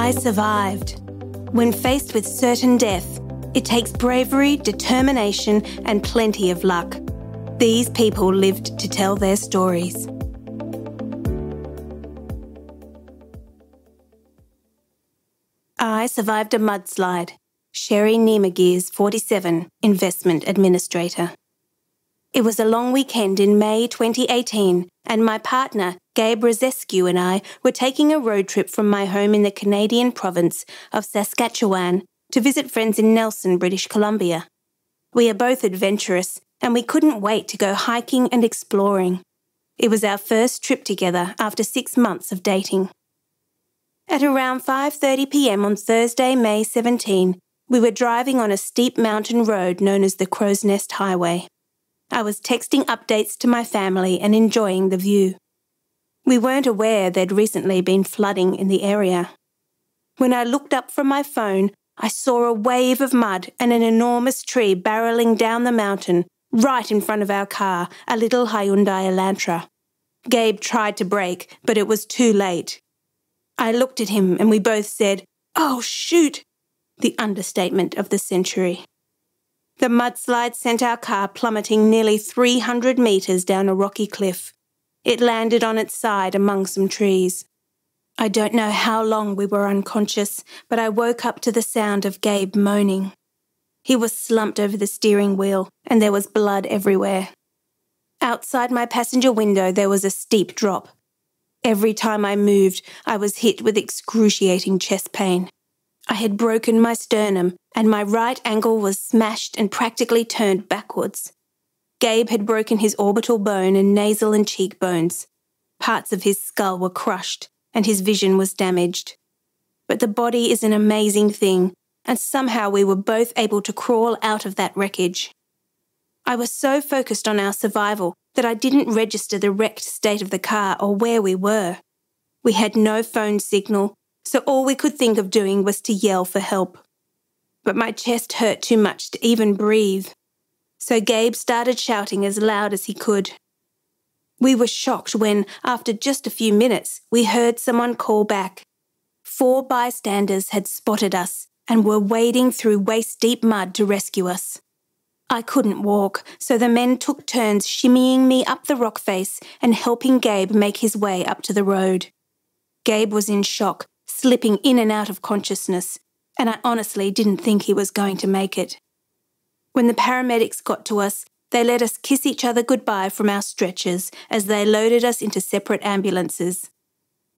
I survived. When faced with certain death, it takes bravery, determination, and plenty of luck. These people lived to tell their stories. I survived a mudslide. Sherry Niemegeers, 47, investment administrator. It was a long weekend in May 2018, and my partner, Gabe Rosescu, and I were taking a road trip from my home in the Canadian province of Saskatchewan to visit friends in Nelson, British Columbia. We are both adventurous, and we couldn't wait to go hiking and exploring. It was our first trip together after six months of dating. At around 5:30 p.m. on Thursday, May 17, we were driving on a steep mountain road known as the Crowsnest Highway. I was texting updates to my family and enjoying the view. We weren't aware there'd recently been flooding in the area. When I looked up from my phone, I saw a wave of mud and an enormous tree barreling down the mountain right in front of our car, a little Hyundai Elantra. Gabe tried to brake, but it was too late. I looked at him and we both said, Oh, shoot! The understatement of the century. The mudslide sent our car plummeting nearly 300 metres down a rocky cliff. It landed on its side among some trees. I don't know how long we were unconscious, but I woke up to the sound of Gabe moaning. He was slumped over the steering wheel, and there was blood everywhere. Outside my passenger window, there was a steep drop. Every time I moved, I was hit with excruciating chest pain. I had broken my sternum, and my right ankle was smashed and practically turned backwards. Gabe had broken his orbital bone and nasal and cheekbones. Parts of his skull were crushed, and his vision was damaged. But the body is an amazing thing, and somehow we were both able to crawl out of that wreckage. I was so focused on our survival that I didn't register the wrecked state of the car or where we were. We had no phone signal, so all we could think of doing was to yell for help. But my chest hurt too much to even breathe, so Gabe started shouting as loud as he could. We were shocked when, after just a few minutes, we heard someone call back. Four bystanders had spotted us and were wading through waist deep mud to rescue us. I couldn't walk, so the men took turns shimmying me up the rock face and helping Gabe make his way up to the road. Gabe was in shock slipping in and out of consciousness, and I honestly didn't think he was going to make it. When the paramedics got to us, they let us kiss each other goodbye from our stretchers as they loaded us into separate ambulances.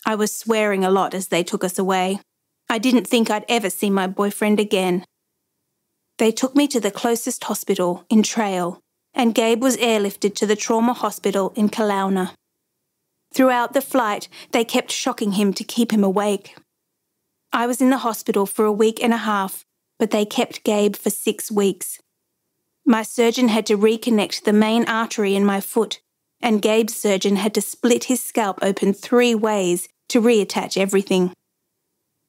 I was swearing a lot as they took us away. I didn't think I'd ever see my boyfriend again. They took me to the closest hospital in Trail, and Gabe was airlifted to the trauma hospital in Kelowna. Throughout the flight, they kept shocking him to keep him awake. I was in the hospital for a week and a half, but they kept Gabe for six weeks. My surgeon had to reconnect the main artery in my foot, and Gabe's surgeon had to split his scalp open three ways to reattach everything.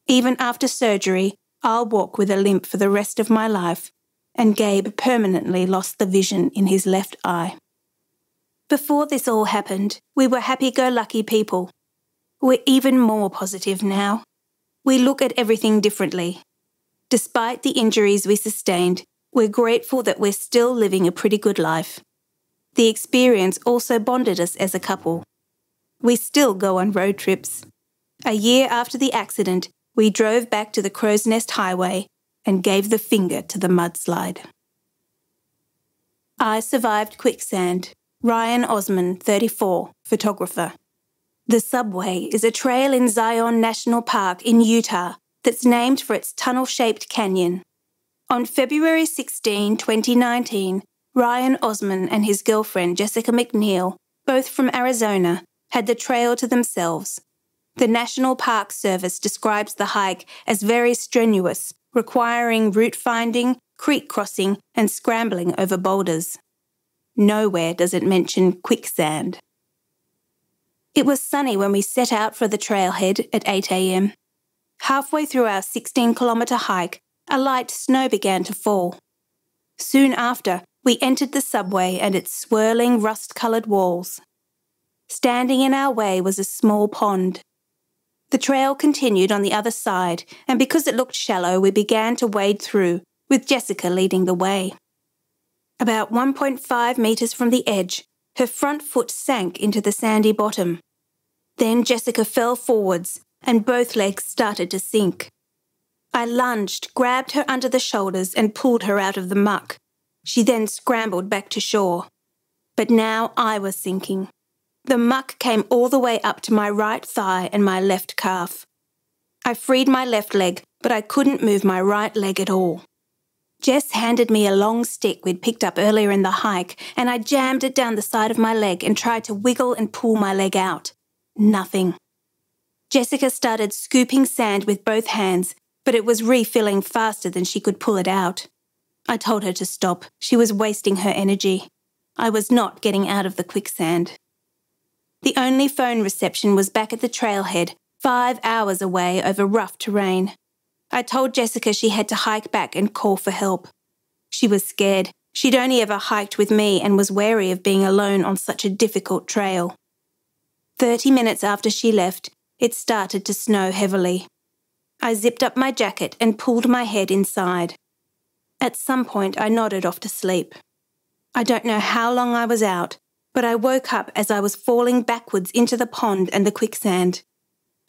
Even after surgery, I'll walk with a limp for the rest of my life, and Gabe permanently lost the vision in his left eye. Before this all happened, we were happy go lucky people. We're even more positive now. We look at everything differently. Despite the injuries we sustained, we're grateful that we're still living a pretty good life. The experience also bonded us as a couple. We still go on road trips. A year after the accident, we drove back to the Crowsnest Highway and gave the finger to the mudslide. I survived quicksand. Ryan Osman, 34, photographer. The subway is a trail in Zion National Park in Utah that's named for its tunnel shaped canyon. On February 16, 2019, Ryan Osman and his girlfriend Jessica McNeil, both from Arizona, had the trail to themselves. The National Park Service describes the hike as very strenuous, requiring route finding, creek crossing, and scrambling over boulders. Nowhere does it mention quicksand. It was sunny when we set out for the trailhead at 8 am. Halfway through our 16 kilometre hike, a light snow began to fall. Soon after, we entered the subway and its swirling rust coloured walls. Standing in our way was a small pond. The trail continued on the other side, and because it looked shallow, we began to wade through, with Jessica leading the way. About 1.5 metres from the edge, her front foot sank into the sandy bottom. Then Jessica fell forwards, and both legs started to sink. I lunged, grabbed her under the shoulders, and pulled her out of the muck. She then scrambled back to shore. But now I was sinking. The muck came all the way up to my right thigh and my left calf. I freed my left leg, but I couldn't move my right leg at all. Jess handed me a long stick we'd picked up earlier in the hike, and I jammed it down the side of my leg and tried to wiggle and pull my leg out. Nothing. Jessica started scooping sand with both hands, but it was refilling faster than she could pull it out. I told her to stop. She was wasting her energy. I was not getting out of the quicksand. The only phone reception was back at the trailhead, five hours away over rough terrain. I told Jessica she had to hike back and call for help. She was scared. She'd only ever hiked with me and was wary of being alone on such a difficult trail. Thirty minutes after she left, it started to snow heavily. I zipped up my jacket and pulled my head inside. At some point, I nodded off to sleep. I don't know how long I was out, but I woke up as I was falling backwards into the pond and the quicksand.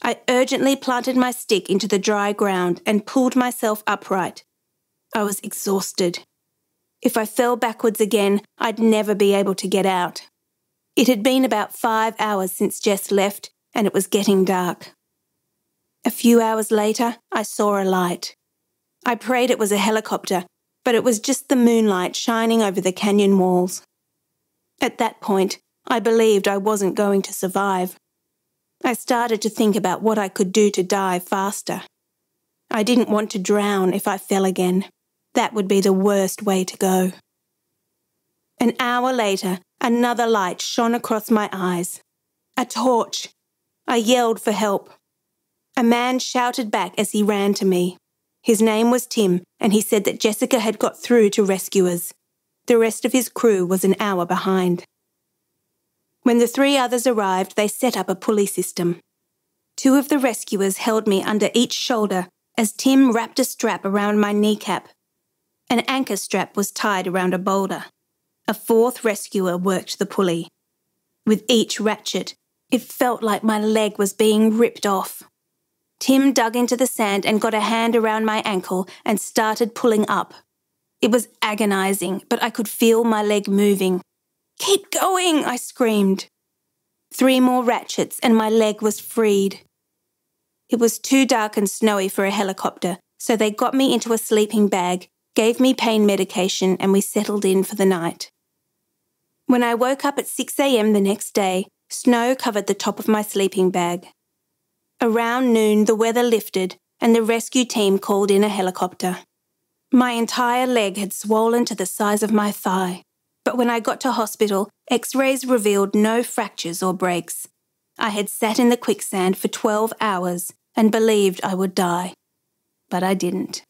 I urgently planted my stick into the dry ground and pulled myself upright. I was exhausted. If I fell backwards again, I'd never be able to get out. It had been about five hours since Jess left, and it was getting dark. A few hours later, I saw a light. I prayed it was a helicopter, but it was just the moonlight shining over the canyon walls. At that point, I believed I wasn't going to survive. I started to think about what I could do to die faster. I didn't want to drown if I fell again. That would be the worst way to go. An hour later, another light shone across my eyes. A torch. I yelled for help. A man shouted back as he ran to me. His name was Tim, and he said that Jessica had got through to rescuers. The rest of his crew was an hour behind. When the three others arrived, they set up a pulley system. Two of the rescuers held me under each shoulder as Tim wrapped a strap around my kneecap. An anchor strap was tied around a boulder. A fourth rescuer worked the pulley. With each ratchet, it felt like my leg was being ripped off. Tim dug into the sand and got a hand around my ankle and started pulling up. It was agonizing, but I could feel my leg moving. Keep going, I screamed. Three more ratchets and my leg was freed. It was too dark and snowy for a helicopter, so they got me into a sleeping bag, gave me pain medication, and we settled in for the night. When I woke up at 6 a.m. the next day, snow covered the top of my sleeping bag. Around noon, the weather lifted and the rescue team called in a helicopter. My entire leg had swollen to the size of my thigh but when I got to hospital, x rays revealed no fractures or breaks. I had sat in the quicksand for 12 hours and believed I would die, but I didn't.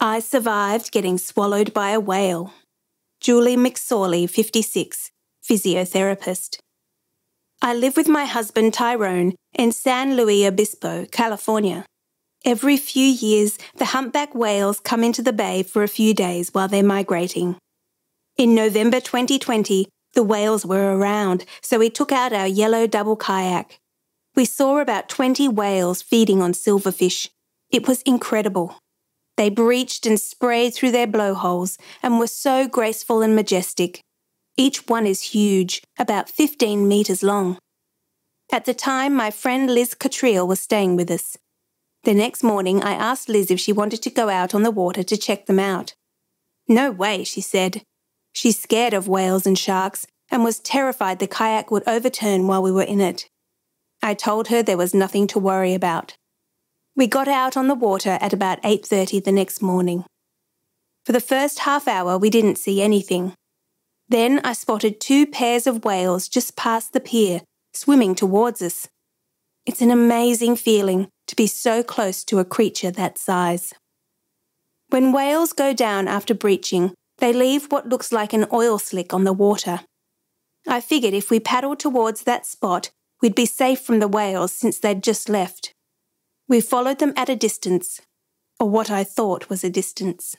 I survived getting swallowed by a whale. Julie McSorley, 56, physiotherapist. I live with my husband Tyrone in San Luis Obispo, California. Every few years, the humpback whales come into the bay for a few days while they're migrating. In November 2020, the whales were around, so we took out our yellow double kayak. We saw about 20 whales feeding on silverfish. It was incredible. They breached and sprayed through their blowholes and were so graceful and majestic. Each one is huge, about 15 metres long. At the time, my friend Liz Cottriel was staying with us. The next morning, I asked Liz if she wanted to go out on the water to check them out. No way, she said. She's scared of whales and sharks and was terrified the kayak would overturn while we were in it. I told her there was nothing to worry about. We got out on the water at about 8:30 the next morning. For the first half hour we didn't see anything. Then I spotted two pairs of whales just past the pier, swimming towards us. It's an amazing feeling to be so close to a creature that size. When whales go down after breaching, they leave what looks like an oil slick on the water. I figured if we paddled towards that spot, we'd be safe from the whales since they'd just left. We followed them at a distance, or what I thought was a distance.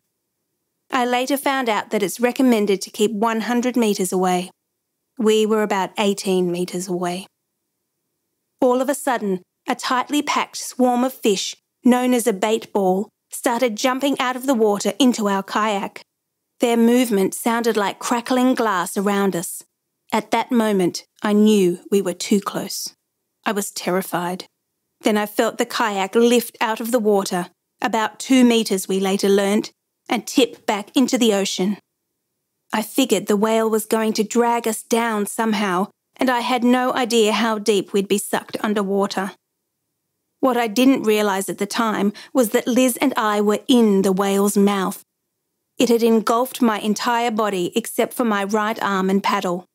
I later found out that it's recommended to keep 100 metres away. We were about 18 metres away. All of a sudden, a tightly packed swarm of fish, known as a bait ball, started jumping out of the water into our kayak. Their movement sounded like crackling glass around us. At that moment, I knew we were too close. I was terrified. Then I felt the kayak lift out of the water, about two metres, we later learnt, and tip back into the ocean. I figured the whale was going to drag us down somehow, and I had no idea how deep we'd be sucked underwater. What I didn't realise at the time was that Liz and I were in the whale's mouth. It had engulfed my entire body except for my right arm and paddle.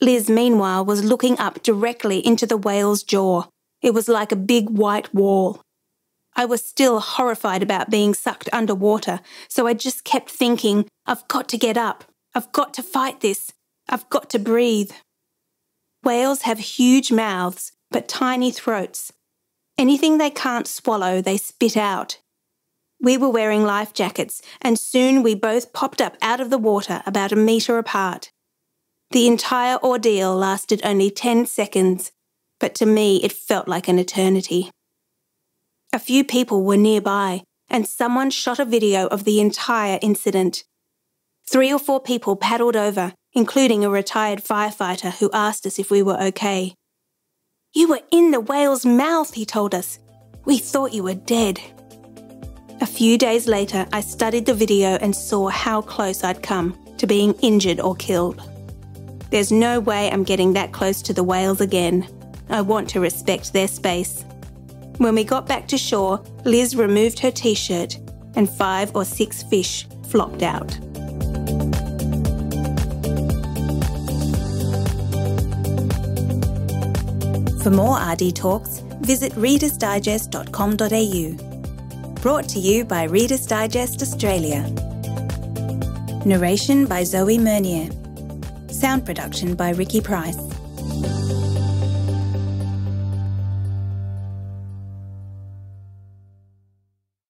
Liz, meanwhile, was looking up directly into the whale's jaw. It was like a big white wall. I was still horrified about being sucked underwater, so I just kept thinking, I've got to get up. I've got to fight this. I've got to breathe. Whales have huge mouths, but tiny throats. Anything they can't swallow, they spit out. We were wearing life jackets, and soon we both popped up out of the water about a metre apart. The entire ordeal lasted only 10 seconds, but to me it felt like an eternity. A few people were nearby, and someone shot a video of the entire incident. Three or four people paddled over, including a retired firefighter who asked us if we were okay. You were in the whale's mouth, he told us. We thought you were dead. A few days later, I studied the video and saw how close I'd come to being injured or killed. There's no way I'm getting that close to the whales again. I want to respect their space. When we got back to shore, Liz removed her t shirt and five or six fish flopped out. For more RD Talks, visit readersdigest.com.au. Brought to you by Reader's Digest Australia. Narration by Zoe Mernier. Sound production by Ricky Price.